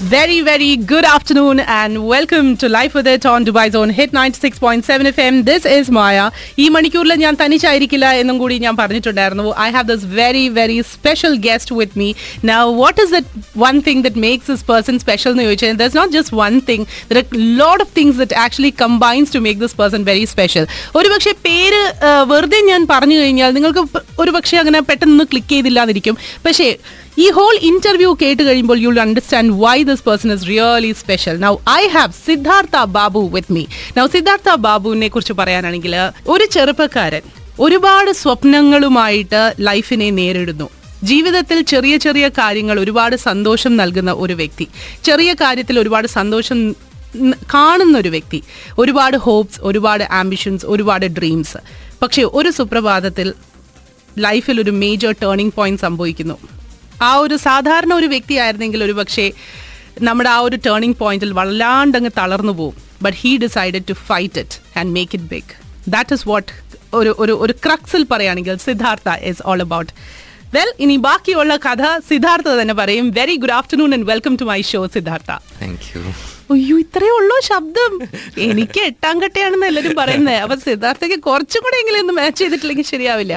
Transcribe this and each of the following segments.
Very, very good afternoon and welcome to Life with It on Dubai Zone Hit 96.7 FM. This is Maya. ഈ മണിക്കൂറിൽ ഞാൻ തനിച്ചായിരിക്കില്ല എന്നും കൂടി ഞാൻ പറഞ്ഞിട്ടുണ്ടായിരുന്നു. I have this very very special guest with me now what is that one thing that makes this person special എന്ന് ചോദിച്ചാൽ does not just one thing there lot of things that actually combines to make this person very special ഒരുപക്ഷെ പേര് വെറുതെ ഞാൻ പറഞ്ഞു കഴിഞ്ഞാൽ നിങ്ങൾക്ക് ഒരുപക്ഷെ അങ്ങനെ പെട്ടെന്ന് ക്ലിക്ക് ചെയ്തില്ലാതിരിക്കും. പക്ഷേ ഈ ഹോൾ ഇന്റർവ്യൂ കേട്ട് കഴിയുമ്പോൾ you understand why this person is really special now I have Siddhartha Babu with me now Siddhartha ബാബുവിനെ കുറിച്ച് പറയാനാണെങ്കിൽ ഒരു ചെറുപ്പക്കാരൻ ഒരുപാട് സ്വപ്നങ്ങളുമായിട്ട് ലൈഫിനെ നേരിടുന്നു. ജീവിതത്തിൽ ചെറിയ ചെറിയ കാര്യങ്ങൾ ഒരുപാട് സന്തോഷം നൽകുന്ന ഒരു വ്യക്തി. ചെറിയ കാര്യത്തിൽ ഒരുപാട് സന്തോഷം കാണുന്ന ഒരു വ്യക്തി. ഒരുപാട് ഹോപ്സ് ഒരുപാട് ആംബിഷൻസ് ഒരുപാട് ഡ്രീംസ് പക്ഷേ ഒരു സുപ്രഭാതത്തിൽ ലൈഫിൽ ഒരു മേജർ ടേണിംഗ് പോയിന്റ് സംഭവിക്കുന്നു. ആ ഒരു സാധാരണ ഒരു വ്യക്തിയായിരുന്നെങ്കിൽ ഒരു പക്ഷേ നമ്മുടെ ആ ഒരു ടേണിംഗ് പോയിന്റിൽ വല്ലാണ്ടങ്ങ് തളർന്നു പോകും but he decided to fight it and make it big that is what ഒരു ഒരു ഒരു ക്രക്സിൽ പറയുകയാണെങ്കിൽ Siddhartha is all about well ഇനി ബാക്കിയുള്ള കഥ സിദ്ധാർത്ഥ തന്നെ പറയും. Very good afternoon and welcome to my show Siddhartha. Thank you അയ്യോ ഇത്രയേ ഉള്ളൂ ശബ്ദം. എനിക്ക് എട്ടാം കട്ടയാണെന്ന് എല്ലാരും പറയുന്നത് അപ്പൊ സിദ്ധാർത്ഥയ്ക്ക് കുറച്ചും കൂടെ എങ്കിലും ഒന്ന് മാച്ച് ചെയ്തിട്ടില്ലെങ്കിൽ ശരിയാവില്ല.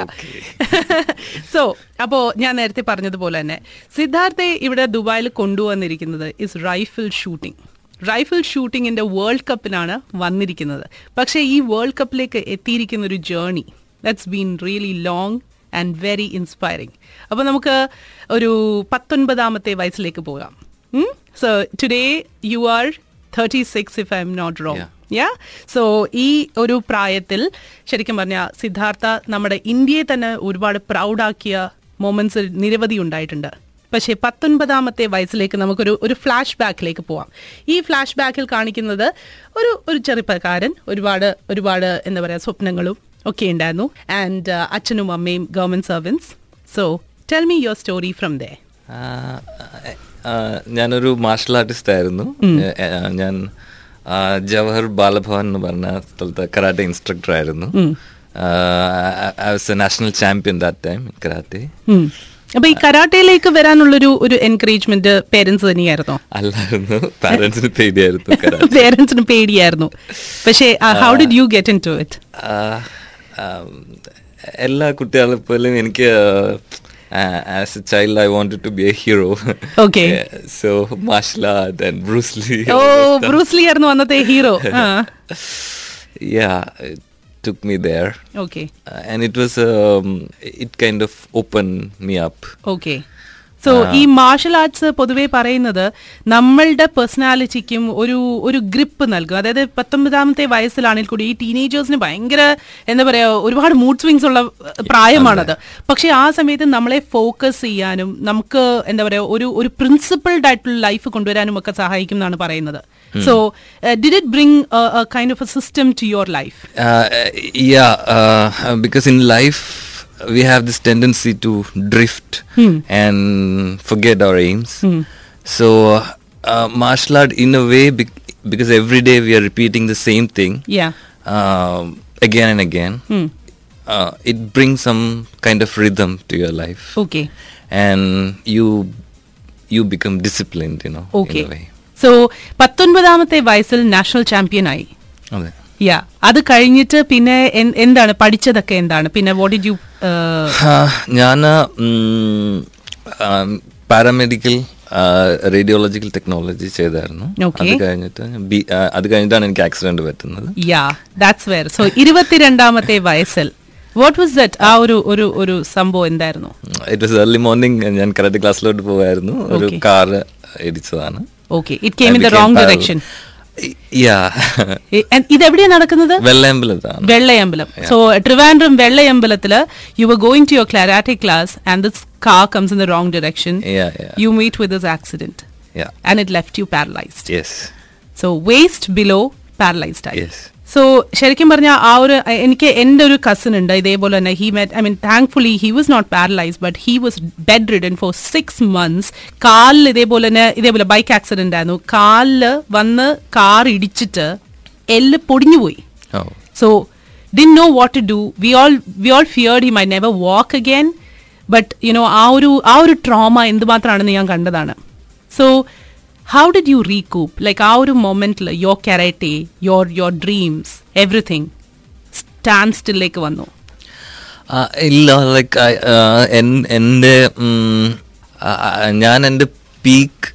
സോ അപ്പോ ഞാൻ നേരത്തെ പറഞ്ഞതുപോലെ തന്നെ സിദ്ധാർത്ഥയെ ഇവിടെ ദുബായിൽ കൊണ്ടുവന്നിരിക്കുന്നത് ഇസ് റൈഫിൾ ഷൂട്ടിംഗ് റൈഫിൾ ഷൂട്ടിങ്ങിന്റെ വേൾഡ് കപ്പിലാണ് വന്നിരിക്കുന്നത്. പക്ഷേ ഈ വേൾഡ് കപ്പിലേക്ക് എത്തിയിരിക്കുന്ന ഒരു journey that's been really long and very inspiring അപ്പോൾ നമുക്ക് ഒരു പത്തൊൻപതാമത്തെ വയസ്സിലേക്ക് പോകാം. Today you are thirty six if I'm not wrong Yeah. Yeah so ഈ ഒരു പ്രായത്തിൽ ശരിക്കും പറഞ്ഞാൽ സിദ്ധാർത്ഥ നമ്മുടെ ഇന്ത്യയെ തന്നെ ഒരുപാട് പ്രൗഡാക്കിയ മൊമെന്റ്സ് നിരവധി ഉണ്ടായിട്ടുണ്ട്. പക്ഷേ പത്തൊൻപതാമത്തെ വയസ്സിലേക്ക് നമുക്കൊരു ഒരു ഫ്ലാഷ് ബാക്കിലേക്ക് പോവാം. ഈ ഫ്ലാഷ് ബാക്കിൽ കാണിക്കുന്നത് ഒരു ഒരു ചെറുപ്പക്കാരൻ ഒരുപാട് ഒരുപാട് എന്താ പറയുക സ്വപ്നങ്ങളും ഒക്കെ ഉണ്ടായിരുന്നു. ആൻഡ് അച്ഛനും അമ്മയും government servants so tell me your story from there ഞാനൊരു മാർഷൽ ആർട്ടിസ്റ്റ് ആയിരുന്നു. ഞാൻ ജവഹർ ബാലഭവൻ എന്ന് പറഞ്ഞ സ്ഥലത്തെ കരാട്ടെ ഇൻസ്ട്രക്ടർ ആയിരുന്നു. I was a national champion that time karate. അപ്പൊ ഈ കരാട്ടയിലേക്ക് വരാനുള്ളൊരു ഒരു എൻകറേജ്മെന്റ് പേരൻസ് തന്നെയായിരുന്നോ? അല്ലായിരുന്നു. പാരന്റ്സിന് പേടിയായിരുന്നു പേരൻസിന് പേടിയായിരുന്നു. പക്ഷേ how did you get into it എല്ലാ കുട്ടികളെപ്പോലും എല്ലാ കുട്ടികളെ പോലും എനിക്ക് as a child I wanted to be a hero Okay. So martial art and Bruce Lee oh Bruce Lee ആയിരുന്നു അന്നത്തെ hero yeah it took me there okay uh, and it was um, it kind of opened me up okay so ഈ martial arts പൊതുവേ പറയുന്നത് നമ്മളുടെ പേഴ്സണാലിറ്റിക്കും ഒരു ഒരു grip നൽകും. അതായത് പത്തൊമ്പതാമത്തെ വയസ്സിലാണെങ്കിൽ കൂടി ഈ ടീനേജേഴ്സിന് ഭയങ്കര എന്താ പറയാ ഒരുപാട് മൂഡ് സ്വിങ്സ് ഉള്ള പ്രായമാണത്. പക്ഷെ ആ സമയത്ത് നമ്മളെ ഫോക്കസ് ചെയ്യാനും നമുക്ക് എന്താ പറയാ ഒരു ഒരു പ്രിൻസിപ്പിൾഡ് ആയിട്ടുള്ള ലൈഫ് കൊണ്ടുവരാനും ഒക്കെ സഹായിക്കും എന്നാണ് പറയുന്നത്. So did it bring kind of a system to your life because yeah life because in life we have this tendency to drift and forget our aims so uh, martial art in a way bec- because every day we are repeating the same thing yeah um, again and again uh, it brings some kind of rhythm to your life okay and you you become disciplined you know okay in a way so പത്തൊൻപതാമത്തെ വയസ്സിൽ national champion ആയി okay. Yeah അത് കഴിഞ്ഞിട്ട് പിന്നെ എന്താണ്? പഠിച്ചതൊക്കെ എന്താണ്? പിന്നെ what did you ഞാൻ പാരാമെഡിക്കൽ റേഡിയോളജിക്കൽ ടെക്നോളജി ചെയ്തായിരുന്നു. അത് കഴിഞ്ഞിട്ട് അത് കഴിഞ്ഞിട്ടാണ് എനിക്ക് ആക്സിഡന്റ് പറ്റുന്നത്. യാ ദാറ്റ്സ് വെയർ സോ ഇരുപത്തിരണ്ടാമത്തെ വയസ്സിൽ വാട്ട് വാസ് ദറ്റ് ആ ഒരു ഒരു ഒരു സംഭവം എന്തായിരുന്നു? ഇറ്റ് വാസ് ഏർലി മോർണിംഗ് ഞാൻ കരാട്ടെ ക്ലാസ്സിലോട്ട് പോവായിരുന്നു. ഒരു. Car ഇടിച്ചതാണ്. Okay it came in the wrong direction ഇത് എവിടെയാണ് നടക്കുന്നത്? വെള്ളയമ്പലത്താണ്. Vellayambalam. So Trivandrum വെള്ളയമ്പലത്തിൽ you were going to your karate class and this car comes in the wrong direction Yeah, yeah. You meet with this accident Yeah. And it left you paralysed yes so waist below paralysed ആയി Yes. So ശരിക്കും പറഞ്ഞാൽ ആ ഒരു എനിക്ക് എന്റെ ഒരു cousin ഉണ്ട് ഇതേപോലെ തന്നെ he met I mean thankfully he was not paralyse but he was bedridden for six months കാലിൽ ഇതേപോലെ തന്നെ ഇതേപോലെ ബൈക്ക് ആക്സിഡന്റ് ആയിരുന്നു. കാലിൽ വന്ന് കാർ ഇടിച്ചിട്ട് എല്ല് പൊടിഞ്ഞു പോയി. So didn't know what to do we all we all feared he may never walk again but you know ആ ഒരു ആ ഒരു ട്രോമ എന്തുമാത്രമാണെന്ന് ഞാൻ കണ്ടതാണ്. So how did you recoup like ആ ഒരു മൊമെന്റിൽ your karate your your dreams everything stand സ്റ്റില്ലേക്ക് വന്നു? ഇല്ല ലൈക്ക് എന്റെ ഞാൻ എന്റെ peak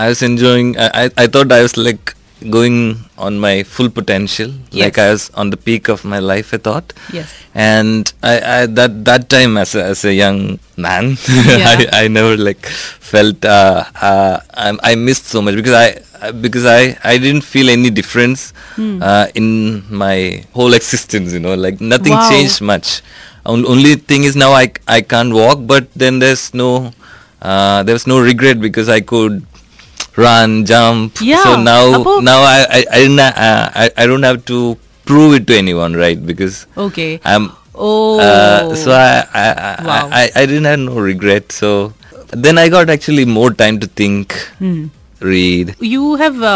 I was enjoying I thought I was like going on my full potential like i was on the peak of my life i thought Yes. and I, I that that time as a, as a young man Yeah. I, I never like felt uh, uh, I, I missed so much because I because I I didn't feel any difference uh, in my whole existence you know like nothing Wow. changed much On- only thing is now I I can't walk but then there's no uh, there was no regret because I could run jump Yeah, so now apo- now I I I, didn't, uh, I I don't have to prove it to anyone right because Okay. I'm Oh. uh, so I I, I, Wow. I I didn't have no regret. So then I got actually more time to think, read. You have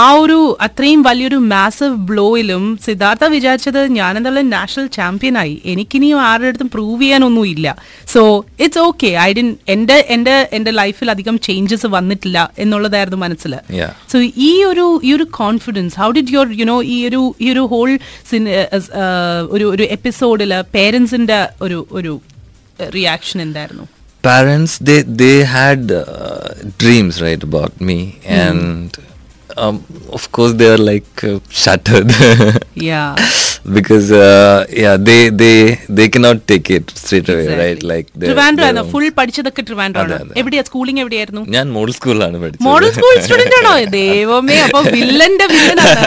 ആ ഒരു അത്രയും വലിയൊരു massive ബ്ലോയിലും Siddhartha വിചാരിച്ചത് ഞാൻ എന്തായാലും national champion ആയി. എനിക്കിനിയും ആരുടെ അടുത്തും പ്രൂവ് ചെയ്യാനൊന്നും ഇല്ല. So it's okay I didn't എന്റെ എന്റെ എന്റെ ലൈഫിൽ അധികം ചേഞ്ചസ് വന്നിട്ടില്ല എന്നുള്ളതായിരുന്നു മനസ്സിൽ. സോ ഈ ഒരു ഈ ഒരു confidence how did your you know ഈ ഒരു ഈ ഒരു ഹോൾ ഒരു ഒരു എപ്പിസോഡിൽ പേരൻസിന്റെ ഒരു ഒരു റിയാക്ഷൻ എന്തായിരുന്നു? Parents they they had uh, dreams right about me, and um, of course they are like uh, shattered. Yeah because uh, yeah they they they cannot take it straight away right? Like Trivandrum own- full പഠിച്ചതൊക്കെ ട്രിവാൻഡ്രോ ആണ്. എവിടെയാ? Schooling എവിടെയായിരുന്നു? ഞാൻ model സ്കൂളിലാണ് പഠിച്ചത്. Model school student ആണോ? ദൈവമേ അപ്പൊ വില്ലന്റെ വില്ലനാണ്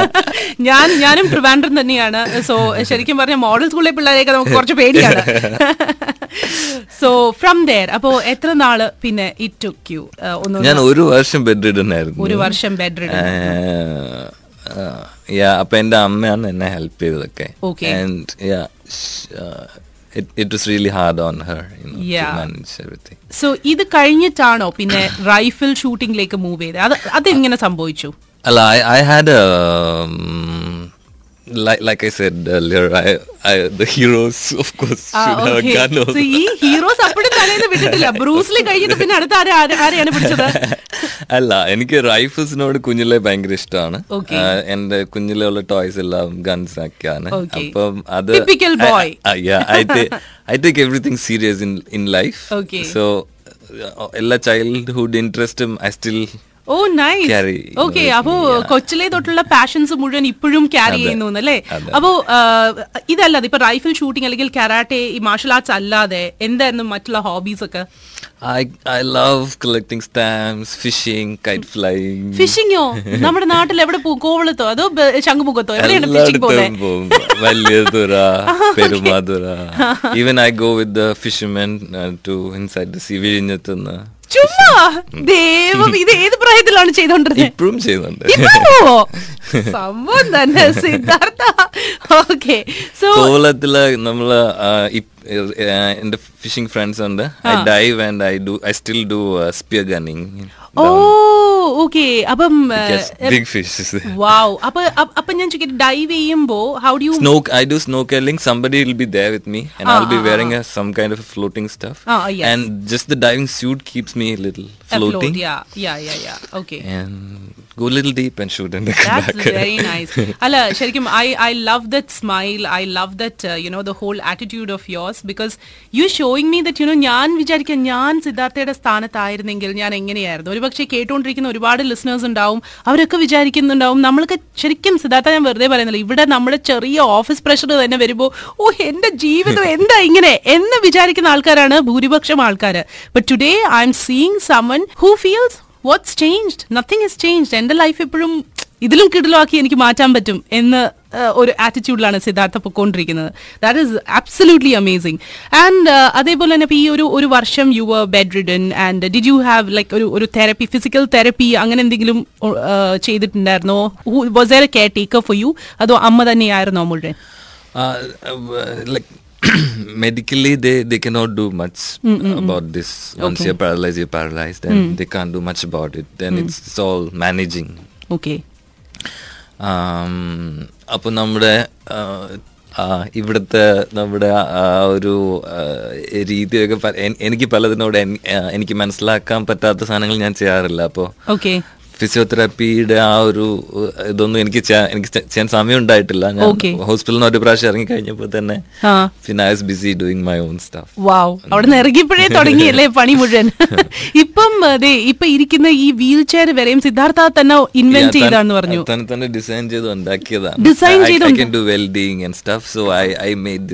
ഞാൻ ഞാനും ട്രിവാൻഡ്രം തന്നെയാണ്. സോ ശരിക്കും പറഞ്ഞ മോഡൽ സ്കൂളിലെ പിള്ളേരെയൊക്കെ നമുക്ക് കുറച്ച് പേടിയാണ്. സോ ഫ്രം ദർ അപ്പോ എത്ര നാൾ പിന്നെ ഇറ്റ് ടുക്ക് യു ഞാൻ ഒരു വർഷം ബെഡ് ആയിരുന്നു ഒരു വർഷം ബെഡ് യാ അപ്പൊ എന്റെ അമ്മയാണ് എന്നെ ഹെൽപ്പ് ചെയ്തതൊക്കെ. Okay. And yeah it was really hard on her so ഇത് കഴിഞ്ഞിട്ടാണോ പിന്നെ റൈഫിൾ ഷൂട്ടിംഗിലേക്ക് മൂവ് ചെയ്തത്? അത് അതെങ്ങനെ സംഭവിച്ചു? അല്ല I had like like I said earlier, I, I the heroes of course ആ, should have a gun. So, ഈ ഹീറോസ് അപ്പോഴും തലേന്ന് വിട്ടിട്ടില്ല. ബ്രൂസ്ലി കഴിഞ്ഞിട്ട് പിന്നെ അടുത്ത ആരെ- ആരെ- ആരെയാണ് പിടിച്ചത്? അല്ല എനിക്ക് റൈഫിൾസിനോട് കുഞ്ഞിലെ ഭയങ്കര ഇഷ്ടമാണ്. എന്റെ കുഞ്ഞിലെ ഉള്ള ടോയ്സ് എല്ലാം ഗൺസ് ഒക്കെയാണ് Okay. അപ്പം അത്. I take everything serious in in life so എല്ലാ ചൈൽഡ്ഹുഡ് ഇൻട്രസ്റ്റും I still oh nice okay അപ്പോ കൊച്ചിലെ തൊട്ടുള്ള പാഷൻസ് മുഴുവൻ ഇപ്പോഴും ക്യാരി. ചെയ്യുന്നു അല്ലേ. അപ്പോ ഇതല്ലാതെ ഇപ്പൊ റൈഫിൾ ഷൂട്ടിംഗ് അല്ലെങ്കിൽ കരാട്ടെ ഈ മാർഷൽ ആർട്സ് അല്ലാതെ എന്തായിരുന്നു മറ്റുള്ള ഹോബീസ് ഒക്കെ? I I love collecting stamps, fishing, kite flying. ഫിഷിങ്ങോ നമ്മുടെ നാട്ടിൽ എവിടെ പോകും കോവളത്തോ? അതോ ശംഖുമുഖത്തോ? എവിടെയാണ് ഫിഷിംഗ് പോകുന്നത് പോകും. Valiyathura Perumathura. Even I go with the fishermen to inside the sea വിഴിഞ്ഞത്തുനിന്ന്. ചുമ്മാ. ദൈവം ഇത് ഏത് പ്രായത്തിലാണ് ചെയ്തോണ്ടിരുന്നത് ഇപ്പോഴും ചെയ്യുന്നുണ്ട് സംഭവം തന്നെ സിദ്ധാർത്ഥ. ഓക്കെ. സോ കോവളത്തിൽ നമ്മൾ എന്റെ ഫിഷിംഗ് ഫ്രണ്ട്സ് ഉണ്ട്. I dive and I do I still do spear gunning. Oh okay അപ്പം ബിഗ് ഫിഷ് വാവ് അപ്പൊ അപ്പ- ഞാൻ ചോദിക്കട്ടെ ഡൈവ് ചെയ്യുമ്പോ how do you snorkeling. Somebody will be there with me, and I'll be wearing a, some kind of a floating stuff. Ah, yes. And just the diving suit keeps me a little floating, yeah yeah yeah yeah okay and go a little deep and shoot and That's back. very nice. അല്ല ശരിക്കും I I love that smile I love that you know the whole attitude of yours because you showing me that you know ഞാൻ വിചാരിക്കാം ഞാൻ സിദ്ധാർത്ഥയുടെ സ്ഥാനത്തായിരുന്നെങ്കിൽ ഞാൻ എങ്ങനെയായിരുന്നു ഒരുപക്ഷെ കേട്ടുകൊണ്ടിരിക്കുന്ന ഒരുപാട് ലിസണേഴ്സ് ഉണ്ടാവും. അവരൊക്കെ വിചാരിക്കുന്നുണ്ടാവും നമ്മൾക്ക് ശരിക്കും സിദ്ധാർത്ഥ ഞാൻ വെറുതെ പറയുന്നില്ല. ഇവിടെ നമ്മുടെ ചെറിയ ഓഫീസ് പ്രഷർ തന്നെ വരുമ്പോൾ ഓ എന്റെ ജീവിതം എന്താ ഇങ്ങനെ? എന്ന് വിചാരിക്കുന്ന ആൾക്കാരാണ് ഭൂരിപക്ഷം ആൾക്കാർ but today I'm seeing someone who feels what's changed nothing is changed എന്റെ ലൈഫ് എപ്പോഴും ഇതിലും കിടലാക്കി എനിക്ക് മാറ്റാൻ പറ്റും എന്ന് ഒരു ആറ്റിറ്റ്യൂഡിലാണ് Siddhartha പൊക്കോണ്ടിരിക്കുന്നത്. That is absolutely amazing and അതേപോലെ തന്നെ ഇപ്പോൾ ഈ ഒരു ഒരു വർഷം you were bedridden and did you have like ഒരു ഒരു തെറപ്പി ഫിസിക്കൽ തെറപ്പി അങ്ങനെ എന്തെങ്കിലും ചെയ്തിട്ടുണ്ടായിരുന്നോ? Was a caretaker for you അതോ അമ്മ തന്നെയായിരുന്നോ മുഴുവൻ? Medically, they they cannot do much mm -mm. about this. Once Okay. you're paralyzed, you're paralyzed, and they can't do much about it. Then mm. it's, it's all managing. Okay. അപ്പോൾ നമ്മുടെ ഇവിടുത്തെ നമ്മുടെ ഒരു രീതിയൊക്കെ എനിക്ക് പലതിനോട് എനിക്ക് മനസ്സിലാക്കാൻ പറ്റാത്ത സാധനങ്ങൾ ഞാൻ ചെയ്യാറില്ല അപ്പോൾ ഓക്കെ ഫിസിയോതെറാപ്പിയുടെ ആ ഒരു ഇതൊന്നും എനിക്ക് എനിക്ക് ചെയ്യാൻ സമയം ഉണ്ടായിട്ടില്ല ഞാൻ ഹോസ്പിറ്റലിൽ നിന്ന് ഒരു പ്രാവശ്യം ഇറങ്ങി കഴിഞ്ഞപ്പോൾ തന്നെ പിന്നെ I busy doing my own stuff wow അവിടെ നിന്ന് ഇറങ്ങിയപ്പോഴേ തുടങ്ങിയല്ലേ പണി മുഴുവൻ? ഇപ്പം അതെ ഇപ്പൊ ഇരിക്കുന്ന ഈ വീൽ ചെയർ വരെയും സിദ്ധാർത്ഥ തന്നെ ഇൻവെന്റ് ചെയ്താന്ന് പറഞ്ഞു. തന്നെ തന്നെ ഡിസൈൻ ചെയ്ത് ഉണ്ടാക്കിയതാണ്. ഡിസൈൻ ചെയ്ത് welding do so I I made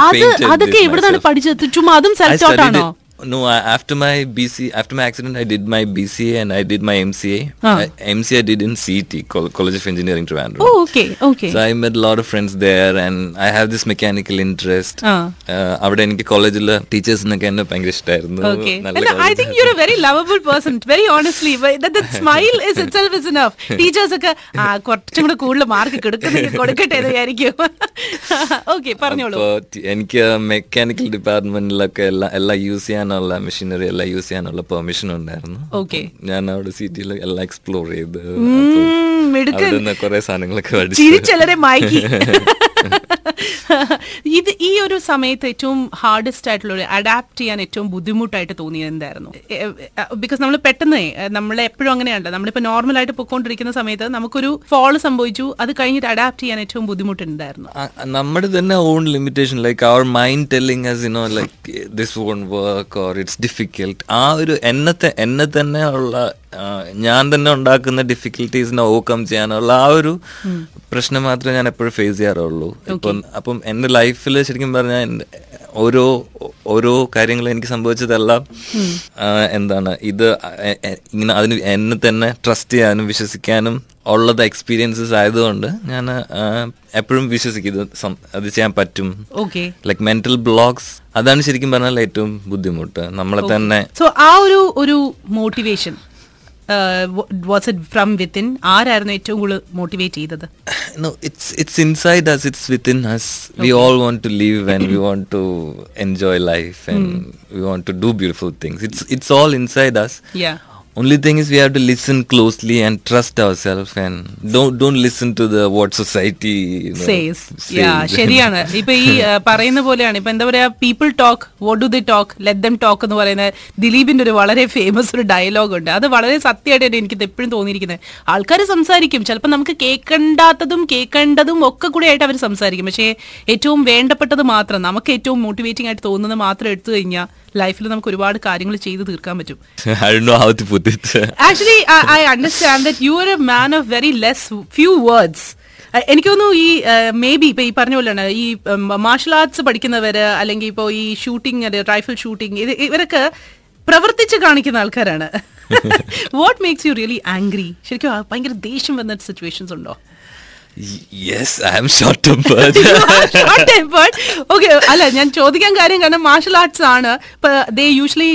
അത് painted അതൊക്കെ എവിടുന്നാണ്. പഠിച്ചത്? ചുമ്മാ അതും സെൽഫ് ഔട്ട് ആണോ. No, I, after my BC, after my accident, I did my BCA and I did my MCA. Ah. I, MCA I did in CET, Col- College of Engineering, Trivandrum. Oh, okay, okay. So I met a lot of friends there and I have this mechanical interest. Uh, അവിടെ എനിക്ക് കോളേജിൽ ടീച്ചേഴ്സിനൊക്കെ എന്നെ ഭയങ്കര ഇഷ്ടമായിരുന്നു Okay. നല്ല And I college think you're a very lovable person. Very honestly, but that, that smile is itself is enough. Teachers ഒക്കെ കുറച്ചും കൂടെ കൂടുതൽ മാർക്ക് കൊടുക്കുന്നെങ്കിൽ കൊടുക്കട്ടെ എന്ന് വിചാരിക്കും ഓക്കെ പറഞ്ഞോളൂ mechanical department എനിക്ക് മെക്കാനിക്കൽ ഡിപ്പാർട്ട്മെന്റിലൊക്കെ എല്ലാം എല്ലാം യൂസ് ചെയ്യാനുള്ള മെഷീനറി എല്ലാം യൂസ് ചെയ്യാനുള്ള പെർമിഷൻ ഉണ്ടായിരുന്നു. ഞാൻ അവിടെ സിറ്റിയിൽ എല്ലാം എക്സ്പ്ലോർ ചെയ്ത്. അവിടെ നിന്ന് കുറെ സാധനങ്ങളൊക്കെ ഇത് ഈ ഒരു സമയത്ത് ഏറ്റവും ഹാർഡസ്റ്റ് ആയിട്ടുള്ള അഡാപ്റ്റ് ചെയ്യാൻ ഏറ്റവും ബുദ്ധിമുട്ടായിട്ട് തോന്നിയത് എന്തായിരുന്നു? ബിക്കോസ് നമ്മൾ പെട്ടെന്ന് നമ്മൾ എപ്പോഴും അങ്ങനെയാണല്ലോ. നമ്മളിപ്പോ നോർമൽ ആയിട്ട് പൊക്കോണ്ടിരിക്കുന്ന സമയത്ത് നമുക്കൊരു ഫോൾ സംഭവിച്ചു അത് കഴിഞ്ഞിട്ട് അഡാപ്റ്റ് ചെയ്യാൻ ഏറ്റവും ബുദ്ധിമുട്ടുണ്ടായിരുന്നു. നമ്മുടെ തന്നെ own limitation like our mind telling as you know like this won't work or it's difficult ആ ഒരു എന്നെ എന്നെ തന്നെ ഉള്ള ഞാൻ തന്നെ ഉണ്ടാക്കുന്ന ഡിഫിക്കൽട്ടീസിനെ ഓവർകം ചെയ്യാനുള്ള ആ ഒരു പ്രശ്നം മാത്രമേ ഞാൻ എപ്പോഴും ഫേസ് ചെയ്യാറുള്ളൂ. ഇപ്പം അപ്പം എന്റെ ലൈഫിൽ ശരിക്കും പറഞ്ഞാൽ ഓരോ ഓരോ കാര്യങ്ങൾ എനിക്ക് സംഭവിച്ചതെല്ലാം എന്താണ് ഇത് ഇങ്ങനെ അതിന് എന്നെ തന്നെ ട്രസ്റ്റ് ചെയ്യാനും വിശ്വസിക്കാനും ഉള്ളത് എക്സ്പീരിയൻസസ് ആയതുകൊണ്ട് ഞാൻ എപ്പോഴും വിശ്വസിക്കും ഇത് അത് ചെയ്യാൻ പറ്റും. ഓക്കെ ലൈക്ക് മെന്റൽ ബ്ലോക്സ് അതാണ് ശരിക്കും പറഞ്ഞാൽ ഏറ്റവും ബുദ്ധിമുട്ട്. നമ്മളെ തന്നെ സോ ആ ഒരു ഒരു motivation was it from within ആരായിരുന്നു ഏറ്റവും കൂടുതൽ മോട്ടിവേറ്റ് ചെയ്തത് no it's it's inside us it's within us we all want to live and we want to enjoy life and we want to do beautiful things it's it's all inside us yeah only thing is we have to listen closely and trust ourselves and don't don't listen to the what society you know, says. says. yeah ശരിയാണ്. ഇപ്പൊ ഈ പറയുന്ന പോലെയാണ്. ഇപ്പൊ എന്താ പറയാ people talk what do the talk let them talk എന്ന് പറയുന്ന ദിലീപിന്റെ ഒരു വളരെ ഫേമസ് ഒരു ഡയലോഗ് ഉണ്ട്. അത് വളരെ സത്യമായിട്ട് എനിക്ക് എപ്പോഴും തോന്നിയിരിക്കുന്നത്. ആൾക്കാർ സംസാരിക്കും. ചിലപ്പോൾ നമുക്ക് കേൾക്കണ്ടാത്തതും കേൾക്കേണ്ടതും ഒക്കെ കൂടെ ആയിട്ട് അവർ സംസാരിക്കും. പക്ഷേ ഏറ്റവും വേണ്ടപ്പെട്ടത് മാത്രം നമുക്ക് ഏറ്റവും മോട്ടിവേറ്റിംഗ് ആയിട്ട് തോന്നുന്നത് മാത്രം എടുത്തു കഴിഞ്ഞാൽ ലൈഫിൽ നമുക്ക് ഒരുപാട് കാര്യങ്ങൾ ചെയ്തു തീർക്കാൻ പറ്റും. I don't know how to put it. Actually I understand that you are a man of very less few words എനിക്ക് തോന്നുന്നു ഈ മേ ബി ഇപ്പൊ ഈ പറഞ്ഞ പോലെയാണ് ഈ മാർഷൽ ആർട്സ് പഠിക്കുന്നവര് അല്ലെങ്കിൽ ഇപ്പോൾ ഈ ഷൂട്ടിംഗ് റൈഫിൾ ഷൂട്ടിംഗ് ഇവരൊക്കെ പ്രവർത്തിച്ച് കാണിക്കുന്ന ആൾക്കാരാണ്. What makes you really angry ശരിക്കും ഭയങ്കര ദേഷ്യം വന്ന സിറ്റുവേഷൻസ് ഉണ്ടോ? Y- yes, short tempered short tempered okay അല്ല ഞാൻ ചോദിക്കാൻ കാര്യം കാരണം മാർഷൽ ആർട്സ് ആണ്. ദേ യൂഷ്വലി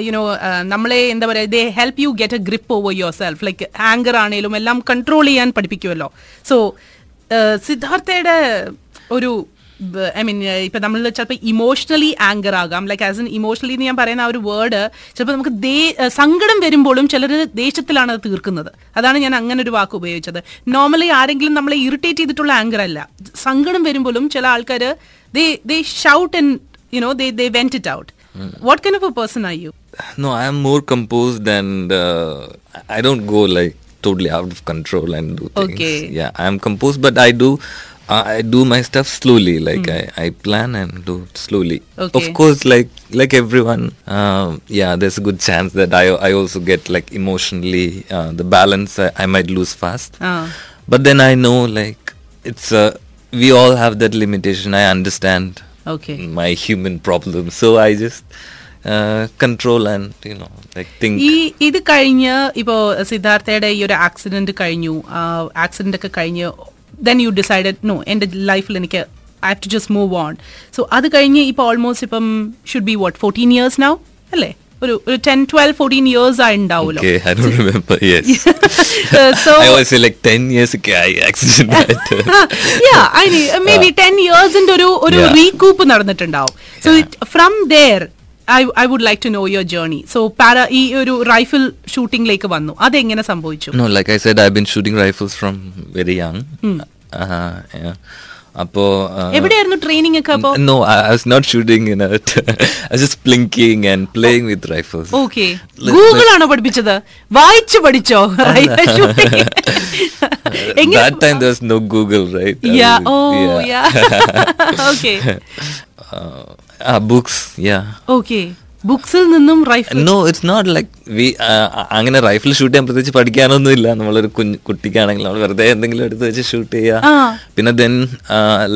യുനോ നമ്മളെ എന്താ പറയുക they help you get a grip over yourself like anger ആണേലും എല്ലാം കൺട്രോൾ ചെയ്യാൻ പഠിപ്പിക്കുമല്ലോ സോ സിദ്ധാർത്ഥയുടെ ഒരു ഐ മീൻ ഇപ്പൊ നമ്മൾ ചിലപ്പോൾ ഇമോഷണലി ആങ്കർ ആകാം ലൈക്ക് ആസ് എൻ ഇമോഷണലി എന്ന് ഞാൻ പറയുന്ന ആ ഒരു വേർഡ് ചിലപ്പോൾ നമുക്ക് സങ്കടം വരുമ്പോഴും ചിലർ ദേഷ്യത്തിലാണ് അത് തീർക്കുന്നത് അതാണ് ഞാൻ അങ്ങനെ ഒരു വാക്ക് ഉപയോഗിച്ചത് നോർമലി ആരെങ്കിലും നമ്മളെ ഇറിറ്റേറ്റ് ചെയ്തിട്ടുള്ള ആങ്കർ അല്ല സങ്കടം വരുമ്പോഴും ചില ആൾക്കാർ they they shout and you know they they vent it out what kind of a person are you no I am more composed and I I don't go like totally out of control and do things. Okay. Yeah, I am composed, but I do. Uh, I do my stuff slowly, like I, I plan and do it slowly. Of Okay. course, like like everyone, um, yeah, there's a good chance that I I also get like emotionally uh, the balance I, I might lose fast. Ah. But then I know like it's uh, we all have that limitation. I understand okay my human problems. So I just uh, control and you know like think. ഈ ഇത് കഴിഞ്ഞ് ഇപ്പോ സിദ്ധാർത്ഥയുടെ ഈ ഒരു accident കഴിഞ്ഞു accident ഒക്കെ കഴിഞ്ഞ് then you decided no എന്റെ ലൈഫിൽ എനിക്ക് I have to just move on so അത് കഴിഞ്ഞ് ഇപ്പോൾ ഓൾമോസ്റ്റ് ഇപ്പം should be what fourteen years now അല്ലേ ഒരു ഒരു ടെൻ ട്വൽവ് ഫോർട്ടീൻ ഇയേഴ്സ് ആയി ഉണ്ടാവുമല്ലോ Okay, I don't remember. Yes. so I always say like ten years ago I accident yeah i mean maybe 10 yearsന്റെ ഒരു ഒരു. Recoup നടന്നിട്ടുണ്ടാവും so from there I I would like to know your journey so പാര ഈ ഒരു rifle ഷൂട്ടിംഗിലേക്ക് വന്നു അതെങ്ങനെ സംഭവിച്ചു no, like I said, I've been shooting rifles from very young. Uh, yeah. അപ്പോ uh, എവിടെയായിരുന്നു ട്രെയിനിങ് ഒക്കെ അപ്പോ no I, I was not shooting in it I was just plinking and playing with rifles okay Google ആണോ പഠിപ്പിച്ചത് വായിച്ചു പഠിച്ചോ that time there was no Google right Yeah, oh, yeah. Okay. uh, books yeah okay ബുക്സിൽ നിന്നും rifle no it's not like we അങ്ങനെ rifle shoot ചെയ്യാൻ പ്രത്യേകിച്ച് പഠിക്കാനൊന്നും ഇല്ല നമ്മളൊരു കുഞ്ഞ് കുട്ടിക്കാണെങ്കിൽ നമ്മൾ വെറുതെ എന്തെങ്കിലും എടുത്ത് വെച്ച് ഷൂട്ട്. ചെയ്യുക പിന്നെ then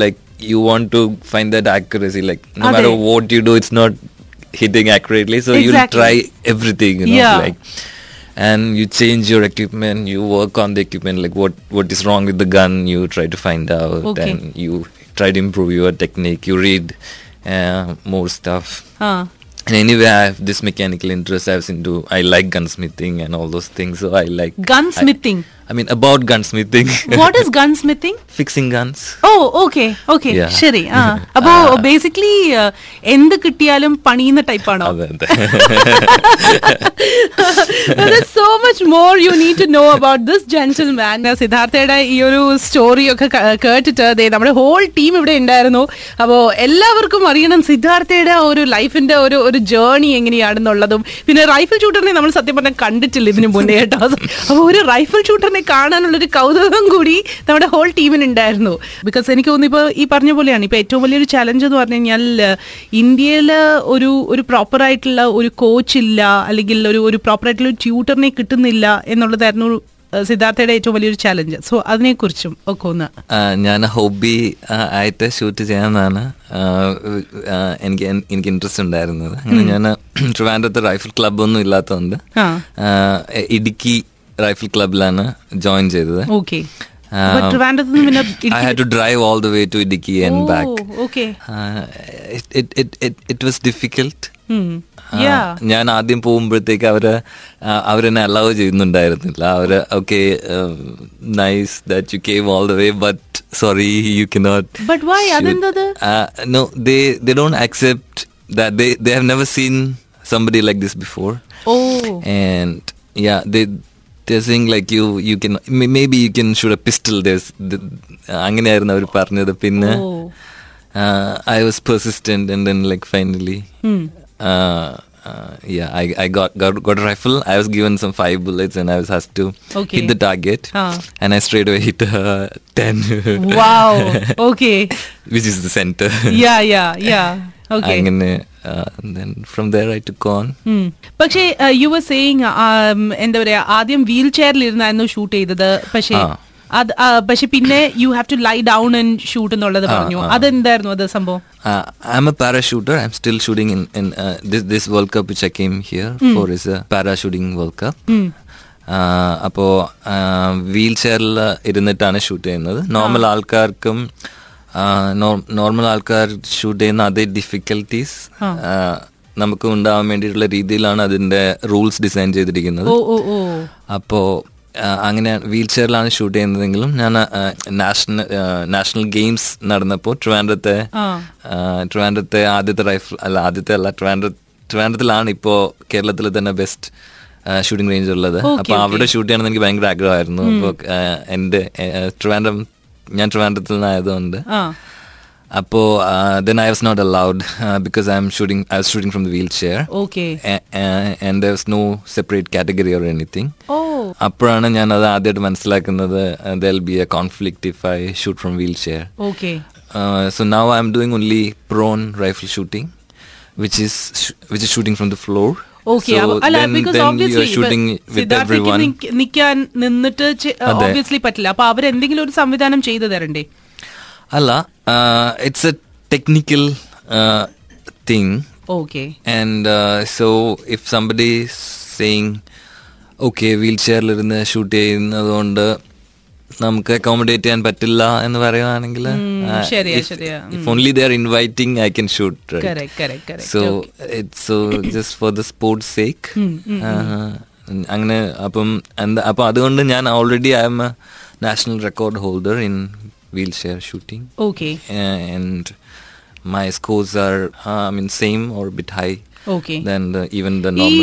like you want to find that accuracy like no. Matter what you do it's not hitting accurately so you. Try everything you like and you change your equipment you work on the equipment like what what is wrong with the gun you try to find out Okay. and you try to improve your technique you read uh, more stuff. Huh. And anyway, I have this mechanical interest. I was into I like gunsmithing and all those things. So I like gunsmithing. I, I, mean about about gunsmithing. What is gunsmithing Fixing guns. Oh okay okay. ശരി ആ അപ്പോ basically എന്ത് കിട്ടിയാലും പണിയുന്ന ടൈപ്പാണോ അതെ, അതെ. So much more you need to know about this gentleman സിദ്ധാർത്ഥയുടെ ഈ ഒരു സ്റ്റോറി ഒക്കെ കേട്ടിട്ട് ദേ നമ്മുടെ ഹോൾ ടീം ഇവിടെ ഉണ്ടായിരുന്നു അപ്പോ എല്ലാവർക്കും അറിയണം സിദ്ധാർത്ഥയുടെ ഒരു ലൈഫിന്റെ ഒരു ഒരു ജേർണി എങ്ങനെയാണെന്നുള്ളതും പിന്നെ റൈഫിൾ ഷൂട്ടറിനെ നമ്മൾ സത്യം പറഞ്ഞാൽ കണ്ടിട്ടില്ല ഇതിനു മുന്നേ കേട്ടോ അപ്പോൾ ഒരു റൈഫിൾ ഷൂട്ടറിനെ കാണാനുള്ള ഒരു കൗതുകം കൂടി നമ്മുടെ ഹോൾ ടീമിനുണ്ടായിരുന്നു ബിക്കോസ് എനിക്ക് തോന്നുന്നു ഇപ്പോൾ ഈ പറഞ്ഞ പോലെയാണ്. ഇപ്പൊ ഏറ്റവും വലിയൊരു ചലഞ്ച് എന്ന് പറഞ്ഞു കഴിഞ്ഞാൽ ഇന്ത്യയിൽ ഒരു ഒരു പ്രോപ്പർ ആയിട്ടുള്ള ഒരു കോച്ച് ഇല്ല അല്ലെങ്കിൽ ഒരു ഒരു പ്രോപ്പർ ആയിട്ടുള്ള ഒരു ട്യൂട്ടറിനെ കിട്ടുന്നില്ല എന്നുള്ളതായിരുന്നു സിദ്ധാർത്ഥയുടെ ഏറ്റവും വലിയൊരു ചലഞ്ച് സോ അതിനെക്കുറിച്ചും ഒക്കെ ഒന്ന്. ഞാൻ ഹോബി ആയിട്ട് ഷൂട്ട് ആ, എനിക്ക് എനിക്ക് ഇൻട്രസ്റ്റ് ഉണ്ടായിരുന്നത്. അങ്ങനെ ഞാൻ ട്രിവാൻഡ്രത്ത് റൈഫിൾ ക്ലബ്ബൊന്നും ഇല്ലാത്തതുകൊണ്ട് ഇടുക്കി റൈഫിൾ ക്ലബിലാണ് ജോയിൻ ചെയ്തത്. ഓക്കെ Um, ട്രിവാൻഡ്രത്ത് നിന്ന് പിന്നെ I had to drive all the way to Idiki and back. Okay Uh, it, it, it, it, it was difficult. Yeah ആ, ഞാൻ ആദ്യം പോകുമ്പോഴത്തേക്ക് അവർ ആ, അവരെന്നെ അലൗ ചെയ്യുന്നുണ്ടായിരുന്നില്ല. അവർ okay nice that you came all the way but sorry you cannot But why? അതെന്തത്? No they they don't accept that they they have never seen somebody like this before oh and yeah they they're saying like you you can may- maybe you can shoot a pistol there's the- അങ്ങനെയായിരുന്നു അവർ പറഞ്ഞത് പിന്നെ Oh. uh, I was persistent and then like finally uh, uh, yeah I, I got, got got a rifle I was given some five bullets and I was asked to Okay. hit the target Ah. and I straight away hit uh, 10 wow okay which is the center yeah yeah yeah okay അങ്ങനെ uh, and then from there I took on ഉം. പക്ഷേ you were saying എന്താ പറയാ ആദ്യം wheel ചെയറിൽ ഇരുന്നായിരുന്നു shoot ചെയ്തത് പക്ഷേ. അത് പക്ഷെ പിന്നെ you have to lie down and shoot എന്നുള്ളത് പറഞ്ഞു. അതെന്തായിരുന്നു അത് സംഭവം Uh, I'm a parachuter. I'm still shooting in, in uh, this this World Cup which I came here for is a parachuting World Cup. Uh, അപ്പോ wheel ചെയറിൽ ഇരുന്നിട്ടാണ് shoot ചെയ്യുന്നത് normal ആൾക്കാർക്കും നോർമൽ ആൾക്കാർ ഷൂട്ട് ചെയ്യുന്ന അതേ ഡിഫിക്കൽട്ടീസ് നമുക്ക് ഉണ്ടാവാൻ വേണ്ടിയിട്ടുള്ള രീതിയിലാണ് അതിന്റെ റൂൾസ് ഡിസൈൻ ചെയ്തിരിക്കുന്നത്. അപ്പോ അങ്ങനെ വീൽ ചെയറിലാണ് ഷൂട്ട് ചെയ്യുന്നതെങ്കിലും ഞാൻ നാഷണൽ നാഷണൽ ഗെയിംസ് നടന്നപ്പോൾ ട്രിവാൻഡ്രത്തെ ട്രിവാൻഡ്രത്തെ ആദ്യത്തെ റൈഫിൾ അല്ല ആദ്യത്തെ അല്ല ട്രിവാൻഡ്ര ട്രിവാൻഡ്രത്തിലാണ് ഇപ്പോൾ കേരളത്തിൽ തന്നെ ബെസ്റ്റ് ഷൂട്ടിംഗ് റേഞ്ച് ഉള്ളത്. അപ്പൊ അവിടെ ഷൂട്ട് ചെയ്യണമെന്ന് എനിക്ക് ഭയങ്കര ആഗ്രഹമായിരുന്നു. അപ്പോൾ എന്റെ ട്രിവാൻഡ്രം ഞാൻ ട്രിവാൻഡ്രത്തിൽ നിന്നായതുകൊണ്ട് ആ. അപ്പോ then I was not allowed because I am shooting I was shooting from the wheel chair okay and there was no separate category or anything oh അപ്പോഴാണ് ഞാൻ അത് ആദ്യമായിട്ട് മനസ്സിലാക്കുന്നത് there'll be a conflict if I shoot from wheel chair okay so now I am doing only prone rifle shooting which is which is shooting from the floor okay അല്ല because obviously നിന്നിട്ട്. Obviously പറ്റില്ല. അപ്പൊ അവരെന്തെങ്കിലും ഒരു സംവിധാനം ചെയ്തു തരണ്ടേ? അല്ല it's a technical thing okay And so so, if somebody okay saying, okay, wheel ചെയറിലിരുന്ന് shoot ചെയ്യുന്നതുകൊണ്ട് നമുക്ക് അക്കോമഡേറ്റ് ചെയ്യാൻ പറ്റില്ല എന്ന് പറയുവാണെങ്കിൽ. If only they are inviting I can shoot Correct, correct, correct. So it so just for the sports sake അങ്ങനെ അപ്പം എന്താ അപ്പം അതുകൊണ്ട് ഞാൻ already I am a national record holder in wheel chair shooting okay and my scores are I I mean same or a ഈ.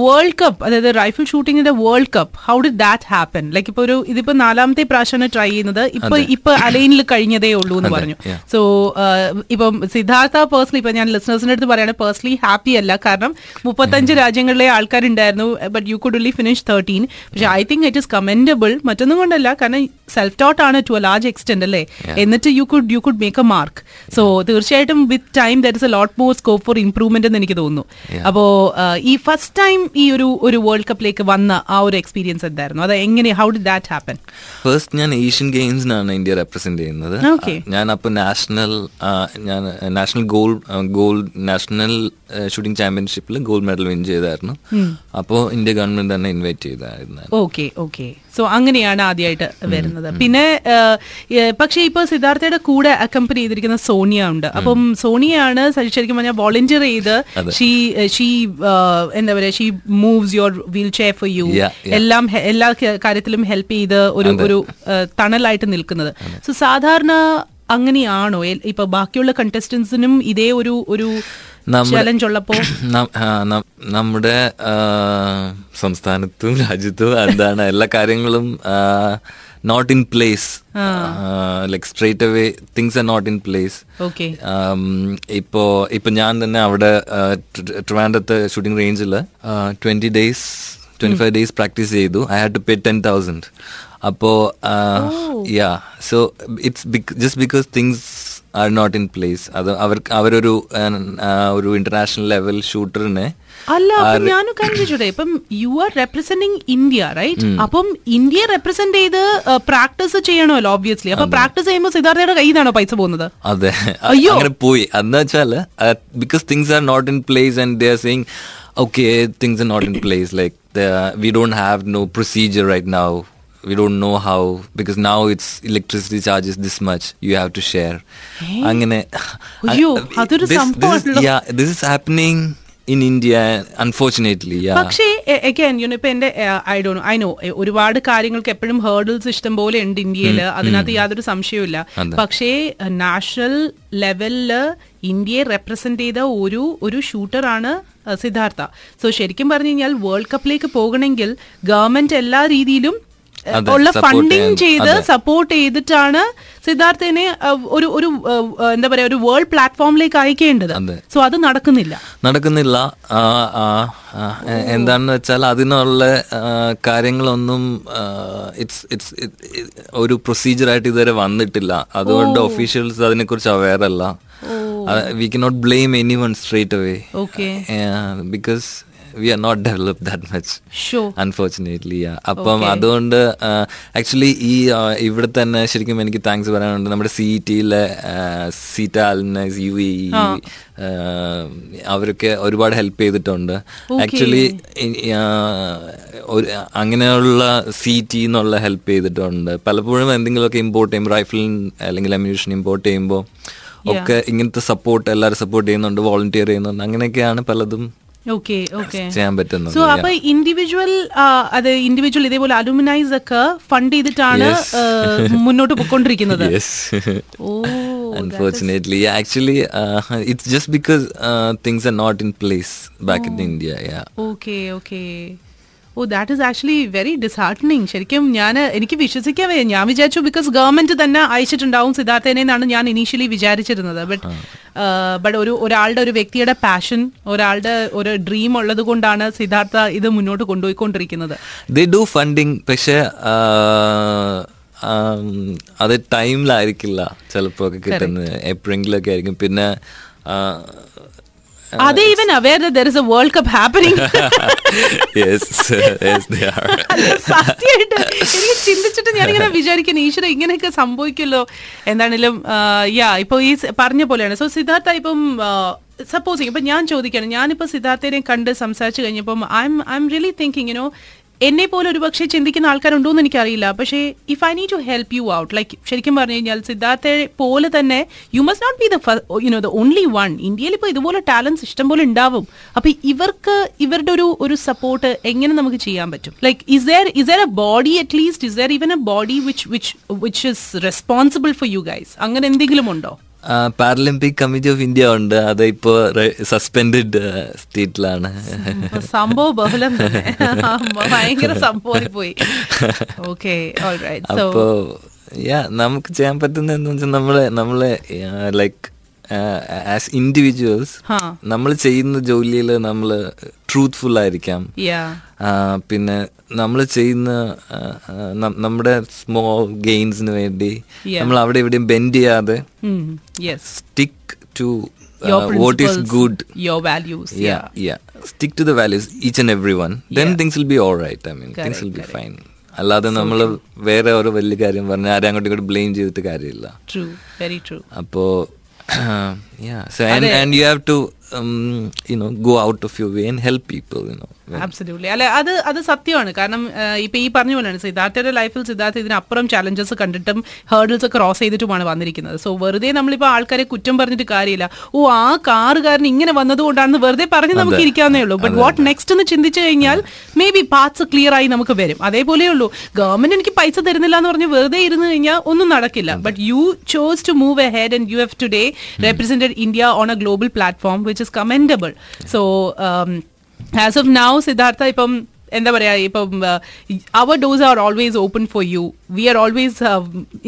World cup അതായത് rifle ഷൂട്ടിങ്ങിന്റെ world cup how did that happen like ഇപ്പൊ ഒരു ഇതിപ്പോ നാലാമത്തെ പ്രാവശ്യമാണ് try ചെയ്യുന്നത്. ഇപ്പൊ ഇപ്പൊ അലൈനിൽ കഴിഞ്ഞതേ ഉള്ളൂ എന്ന് പറഞ്ഞു. സോ ഇപ്പം സിദ്ധാർത്ഥ പേഴ്സണലി ഇപ്പൊ ഞാൻ ലിസണേഴ്സിന്റെ അടുത്ത് പറയുകയാണ് പേഴ്സണലി ഹാപ്പി അല്ല. കാരണം മുപ്പത്തഞ്ച് രാജ്യങ്ങളിലെ ആൾക്കാരുണ്ടായിരുന്നു but you could only finish thirteen പക്ഷെ I think it is commendable മറ്റൊന്നും കൊണ്ടല്ല. കാരണം സെൽഫ് ടോട്ട് ആണ് ടു എ ലാർജ് എക്സ്റ്റെന്റ് അല്ലേ? എന്നിട്ട് you could you could make a mark so തീർച്ചയായിട്ടും with time there is a lot more scope for improvement എന്ന് എനിക്ക് തോന്നുന്നു. അപ്പോ ഈ ഫസ്റ്റ് ടൈം ഈ ഒരു ഒരു വേൾഡ് കപ്പിലേക്ക് വന്ന ആ ഒരു എക്സ്പീരിയൻസ് എന്തായിരുന്നു? അത് എങ്ങനെ how did that happen first ഞാൻ ഏഷ്യൻ ഗെയിംസിനാണ് ഇന്ത്യ റെപ്രസെന്റ് ചെയ്യുന്നത്. ഞാൻ അപ്പോൾ നാഷണൽ ഞാൻ national gold gold national shooting ചാമ്പ്യൻഷിപ്പിൽ ഗോൾഡ് മെഡൽ വിൻ ചെയ്തായിരുന്നു. അപ്പോൾ ഇന്ത്യ ഗവൺമെന്റ് തന്നെ ഇൻവൈറ്റ് ചെയ്തായിരുന്നു. ഓക്കെ ഓക്കെ സോ അങ്ങനെയാണ് ആദ്യമായിട്ട് വരുന്നത്. പിന്നെ പക്ഷേ ഇപ്പൊ സിദ്ധാർത്ഥയുടെ കൂടെ അക്കമ്പനി ചെയ്തിരിക്കുന്ന സോണിയ ഉണ്ട് അപ്പം സോണിയാണ് ശരിക്കും പറഞ്ഞാൽ വോളണ്ടിയർ ചെയ്ത്. ഷീ ഷീ എന്താ പറയാ she moves your wheel chair for you. എല്ലാം എല്ലാ കാര്യത്തിലും ഹെൽപ്പ് ചെയ്ത് ഒരു. ഒരു തണലായിട്ട് നിൽക്കുന്നത്. സോ സാധാരണ അങ്ങനെയാണോ? ഇപ്പൊ ബാക്കിയുള്ള കണ്ടസ്റ്റൻസിനും ഇതേ ഒരു ഒരു ചലഞ്ച് ഉള്ളപ്പോ? നം- ആ, നം- നമ്മുടെ സംസ്ഥാനത്തും രാജ്യത്തും എന്താണ് എല്ലാ കാര്യങ്ങളും not in place like straight away things are not in place ഇപ്പോ ഇപ്പൊ ഞാൻ തന്നെ അവിടെ ട്രിവാൻഡത്തെ ഷൂട്ടിംഗ് റേഞ്ചിൽ twenty days twenty five days practice ചെയ്തു. I had to pay ten thousand അപ്പോ yeah so it's just because things are not in place അത് അവർക്ക് അവരൊരു ഒരു ഇന്റർനാഷണൽ ലെവൽ ഷൂട്ടറിനെ അല്ല ഞാനും കണ്ടിട്ടുണ്ട് ഇപ്പം you are representing India right അപ്പം ഇന്ത്യയെ റെപ്രസെന്റ് ചെയ്ത് പ്രാക്ടീസ് ചെയ്യണമല്ലോ ഓബ്വിയസ്ലി അപ്പൊ പ്രാക്ടീസ് ചെയ്യുമ്പോൾ സിദ്ധാർത്ഥയുടെ കയ്യിൽ നിന്നാണോ പൈസ പോകുന്നത്? അതെ. അയ്യോ. അങ്ങനെ പോയി. എന്ന് വെച്ചാൽ because things are not in place and they are saying okay things are not in place like we don't have no procedure right now we don't know how because now it's electricity charges this much you have to share. അങ്ങനെ yeah this is happening in india unfortunately yeah. പക്ഷേ again you know ഇപ്പൊ എന്റെ I do I know ഒരുപാട് കാര്യങ്ങൾക്ക് എപ്പോഴും hurdles ഇഷ്ടം പോലെ ഉണ്ട് ഇന്ത്യയിൽ. അതിനകത്ത് യാതൊരു സംശയവുമില്ല. പക്ഷേ നാഷണൽ ലെവലിൽ ഇന്ത്യയെ റെപ്രസെന്റ് ചെയ്ത ഒരു ഒരു ഷൂട്ടറാണ് സിദ്ധാർത്ഥ. സോ ശരിക്കും പറഞ്ഞു കഴിഞ്ഞാൽ വേൾഡ് കപ്പിലേക്ക് പോകണമെങ്കിൽ ഗവൺമെന്റ് എല്ലാ രീതിയിലും ഉള്ള ഫണ്ടിങ് ചെയ്ത് സപ്പോർട്ട് ചെയ്തിട്ടാണ് സിദ്ധാർത്ഥിനെ ഒരു ഒരു എന്താ പറയാ ഒരു വേൾഡ് പ്ലാറ്റ്ഫോമിലേക്ക് അയക്കേണ്ടത്. സോ അത് നടക്കുന്നില്ല. നടക്കുന്നില്ല. എന്താണെന്ന് വെച്ചാൽ അതിനുള്ള കാര്യങ്ങളൊന്നും ഇറ്റ്സ് ഇറ്റ്സ് ഒരു പ്രൊസീജിയർ ആയിട്ട് ഇതുവരെ വന്നിട്ടില്ല. അതുകൊണ്ട് ഒഫീഷ്യൽസ് അതിനെക്കുറിച്ച് അവയർ അല്ല. We cannot not blame anyone straight away because we are not develop that much unfortunately അപ്പം. അതുകൊണ്ട് ആക്ച്വലി ഈ ഇവിടെ തന്നെ ശരിക്കും എനിക്ക് താങ്ക്സ് പറയാനുണ്ട്. നമ്മുടെ സി ടിയിലെ സീറ്റാലിന് യു എ അവരൊക്കെ ഒരുപാട് ഹെൽപ്പ് ചെയ്തിട്ടുണ്ട്. ആക്ച്വലി അങ്ങനെയുള്ള സി ടി എന്നുള്ള ഹെൽപ്പ് ചെയ്തിട്ടുണ്ട്. പലപ്പോഴും എന്തെങ്കിലുമൊക്കെ ഇമ്പോർട്ട് ചെയ്യുമ്പോൾ റൈഫിൾ അല്ലെങ്കിൽ അമ്യൂഷൻ ഇമ്പോർട്ട് ചെയ്യുമ്പോൾ ഒക്കെ ഇങ്ങനത്തെ സപ്പോർട്ട് എല്ലാവരും സപ്പോർട്ട് ചെയ്യുന്നുണ്ട് വോളണ്ടിയർ ചെയ്യുന്നുണ്ട്. അങ്ങനെയൊക്കെയാണ് പലതും ചെയ്യാൻ പറ്റുന്നത് സോ അപ്പൊ ഇൻഡിവിജ്വൽ അത് ഇൻഡിവിജ്വൽ ഇതേപോലെ അലുമിനൈസ് ഒക്കെ ഫണ്ട് ചെയ്തിട്ടാണ് മുന്നോട്ട് പോയിക്കൊണ്ടിരിക്കുന്നത് yes oh unfortunately yeah, actually uh, it's just because uh, things are not in place back in india yeah okay okay oh that is actually very disheartening ശരിക്കും ഞാൻ എനിക്ക് വിശ്വസിക്കാൻ വയ്യ ഞാൻ വിചാരിച്ചു ബിക്കോസ് ഗവൺമെന്റ് തന്നെ അയച്ചിട്ടുണ്ടാവും സിദ്ധാർത്ഥേനെ എന്നാണ് ഞാൻ ഇനീഷ്യലി വിചാരിച്ചിരുന്നത്. ബട്ട് ബട്ട് ഒരു ഒരാളുടെ ഒരു വ്യക്തിയുടെ പാഷൻ ഒരാളുടെ ഒരു ഡ്രീം ഉള്ളത് കൊണ്ടാണ് സിദ്ധാർത്ഥ ഇത് മുന്നോട്ട് കൊണ്ടുപോയിക്കൊണ്ടിരിക്കുന്നത്. They do funding പക്ഷെ അത് ടൈമിലായിരിക്കില്ല ചിലപ്പോ ഒക്കെ കിട്ടുന്നത് എപ്പോഴെങ്കിലൊക്കെ ആയിരിക്കും. പിന്നെ uh, even aware that there is a World Cup happening? yes yes they are സത്യമായിട്ട് എനിക്ക് ചിന്തിച്ചിട്ട് ഞാനിങ്ങനെ വിചാരിക്കുന്നു ഈശ്വര ഇങ്ങനെയൊക്കെ സംഭവിക്കുമല്ലോ എന്താണേലും യാ ഇപ്പൊ ഈ പറഞ്ഞ പോലെയാണ് സോ സിദ്ധാർത്ഥ ഇപ്പം സപ്പോസിങ് ഇപ്പൊ ഞാൻ ചോദിക്കുകയാണ് ഞാനിപ്പോ സിദ്ധാർത്ഥനെ കണ്ട് സംസാരിച്ചു കഴിഞ്ഞപ്പം I am I am really thinking you know എന്നെ പോലെ ഒരു പക്ഷേ ചിന്തിക്കുന്ന ആൾക്കാരുണ്ടോ എന്ന് എനിക്കറിയില്ല. പക്ഷേ if I need to help you out like ശരിക്കും പറഞ്ഞു കഴിഞ്ഞാൽ സിദ്ധാർത്ഥ പോലെ തന്നെ you must not be the you know the only one ഇന്ത്യയിൽ ഇപ്പോൾ ഇതുപോലെ ടാലൻസ് ഇഷ്ടം പോലെ ഉണ്ടാവും. അപ്പൊ ഇവർക്ക് ഇവരുടെ ഒരു ഒരു സപ്പോർട്ട് എങ്ങനെ നമുക്ക് ചെയ്യാൻ പറ്റും? Like is there is there a body at least is there even a body which which which is responsible for you guys അങ്ങനെ എന്തെങ്കിലും ഉണ്ടോ? പാരലിമ്പിക് കമ്മിറ്റി ഓഫ് ഇന്ത്യ ഉണ്ട്. അത് ഇപ്പോ സസ്പെൻഡഡ് സ്റ്റേറ്റിലാണ് സംഭവം ബഹുലം ഭയങ്കര സംഭവം പോയി. ഓക്കെ അപ്പോ യാ നമുക്ക് ചെയ്യാൻ പറ്റുന്ന എന്താ വെച്ചാൽ നമ്മളെ നമ്മളെ ലൈക്ക് ആസ് ഇൻഡിവിജ്വൽസ് നമ്മൾ ചെയ്യുന്ന ജോലിയിൽ നമ്മൾ ട്രൂത്ത്ഫുൾ ആയിരിക്കാം. പിന്നെ നമ്മൾ ചെയ്യുന്ന നമ്മുടെ സ്മോൾ ഗെയിൻസിന് വേണ്ടി. നമ്മൾ അവിടെ എവിടെയും ബെൻഡ് ചെയ്യാതെ stick to your what is good your values yeah yeah. stick to the values each and every one. Then Yeah. things will be all right i mean things will be fine. അല്ലാതെ നമ്മൾ വേറെ ഓരോ വലിയ കാര്യം പറഞ്ഞാൽ ആരും അങ്ങോട്ടും ഇങ്ങോട്ട് ബ്ലെയിം ചെയ്തിട്ട് കാര്യമില്ല. ട്രൂ വെരി ട്രൂ അപ്പോ yeah. So and and you have to um, you know go out of your way and help people you know. When- absolutely അല്ലെ അത് അത് സത്യമാണ്. കാരണം ഇപ്പൊ ഈ പറഞ്ഞ പോലെയാണ് സിദ്ധാർത്ഥയുടെ ലൈഫിൽ സിദ്ധാർത്ഥ ഇതിനപ്പുറം ചലഞ്ചസ് കണ്ടിട്ടും ഹേർഡിൽസ് ക്രോസ് ചെയ്തിട്ടുമാണ് വന്നിരിക്കുന്നത്. സോ വെറുതെ നമ്മളിപ്പോ ആൾക്കാരെ കുറ്റം പറഞ്ഞിട്ട് കാര്യമില്ല. ഓ ആ കാറുകാരൻ ഇങ്ങനെ വന്നതുകൊണ്ടാണെന്ന് വെറുതെ പറഞ്ഞ് നമുക്ക്. ഇരിക്കാവുന്നേ ഉള്ളൂ. ബട്ട് വാട്ട് നെക്സ്റ്റ് എന്ന് ചിന്തിച്ചു കഴിഞ്ഞാൽ മേ ബി പാർട്സ് ക്ലിയർ ആയി നമുക്ക് വരും. അതേപോലെ ഉള്ളൂ. ഗവൺമെന്റ് എനിക്ക് പൈസ തരുന്നില്ല എന്ന് പറഞ്ഞ് വെറുതെ ഇരുന്ന് കഴിഞ്ഞാൽ ഒന്നും നടക്കില്ല. But you chose to move ahead and you have today represented India on a global platform which is commendable so as of now Siddhartha ഇപ്പം എന്താ പറയാ ഇപ്പം our doors are always open for you we are always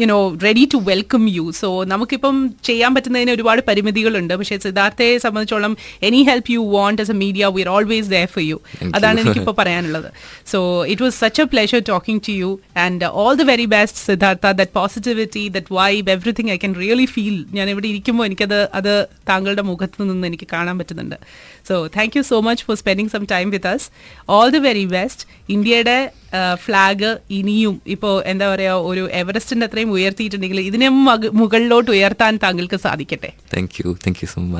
you know ready to welcome you so നമുക്കിപ്പം ചെയ്യാൻ പറ്റുന്നതിന് ഒരുപാട് പരിമിതികളുണ്ട്. പക്ഷേ സിദ്ധാർത്ഥയെ സംബന്ധിച്ചോളം any help you want as a media we are always there for you അതാണ് എനിക്കിപ്പോൾ പറയാനുള്ളത്. So it was such a pleasure talking to you and all the very best Siddhartha that positivity that vibe everything I can really feel ഞാൻ ഇവിടെ ഇരിക്കുമ്പോൾ എനിക്കത് അത് താങ്കളുടെ മുഖത്ത് നിന്ന് എനിക്ക് കാണാൻ പറ്റുന്നുണ്ട്. So thank you so much for spending some time with us all the very best ഇന്ത്യയുടെ ഫ്ലാഗ് ഇനിയും ഇപ്പോൾ എന്താ പറയുക ഒരു എവറസ്റ്റിന്റെ അത്രയും ഉയർത്തിയിട്ടുണ്ടെങ്കിൽ ഇതിനെ മുകളിലോട്ട് ഉയർത്താൻ താങ്കൾക്ക് സാധിക്കട്ടെ? Thank you thank you so much.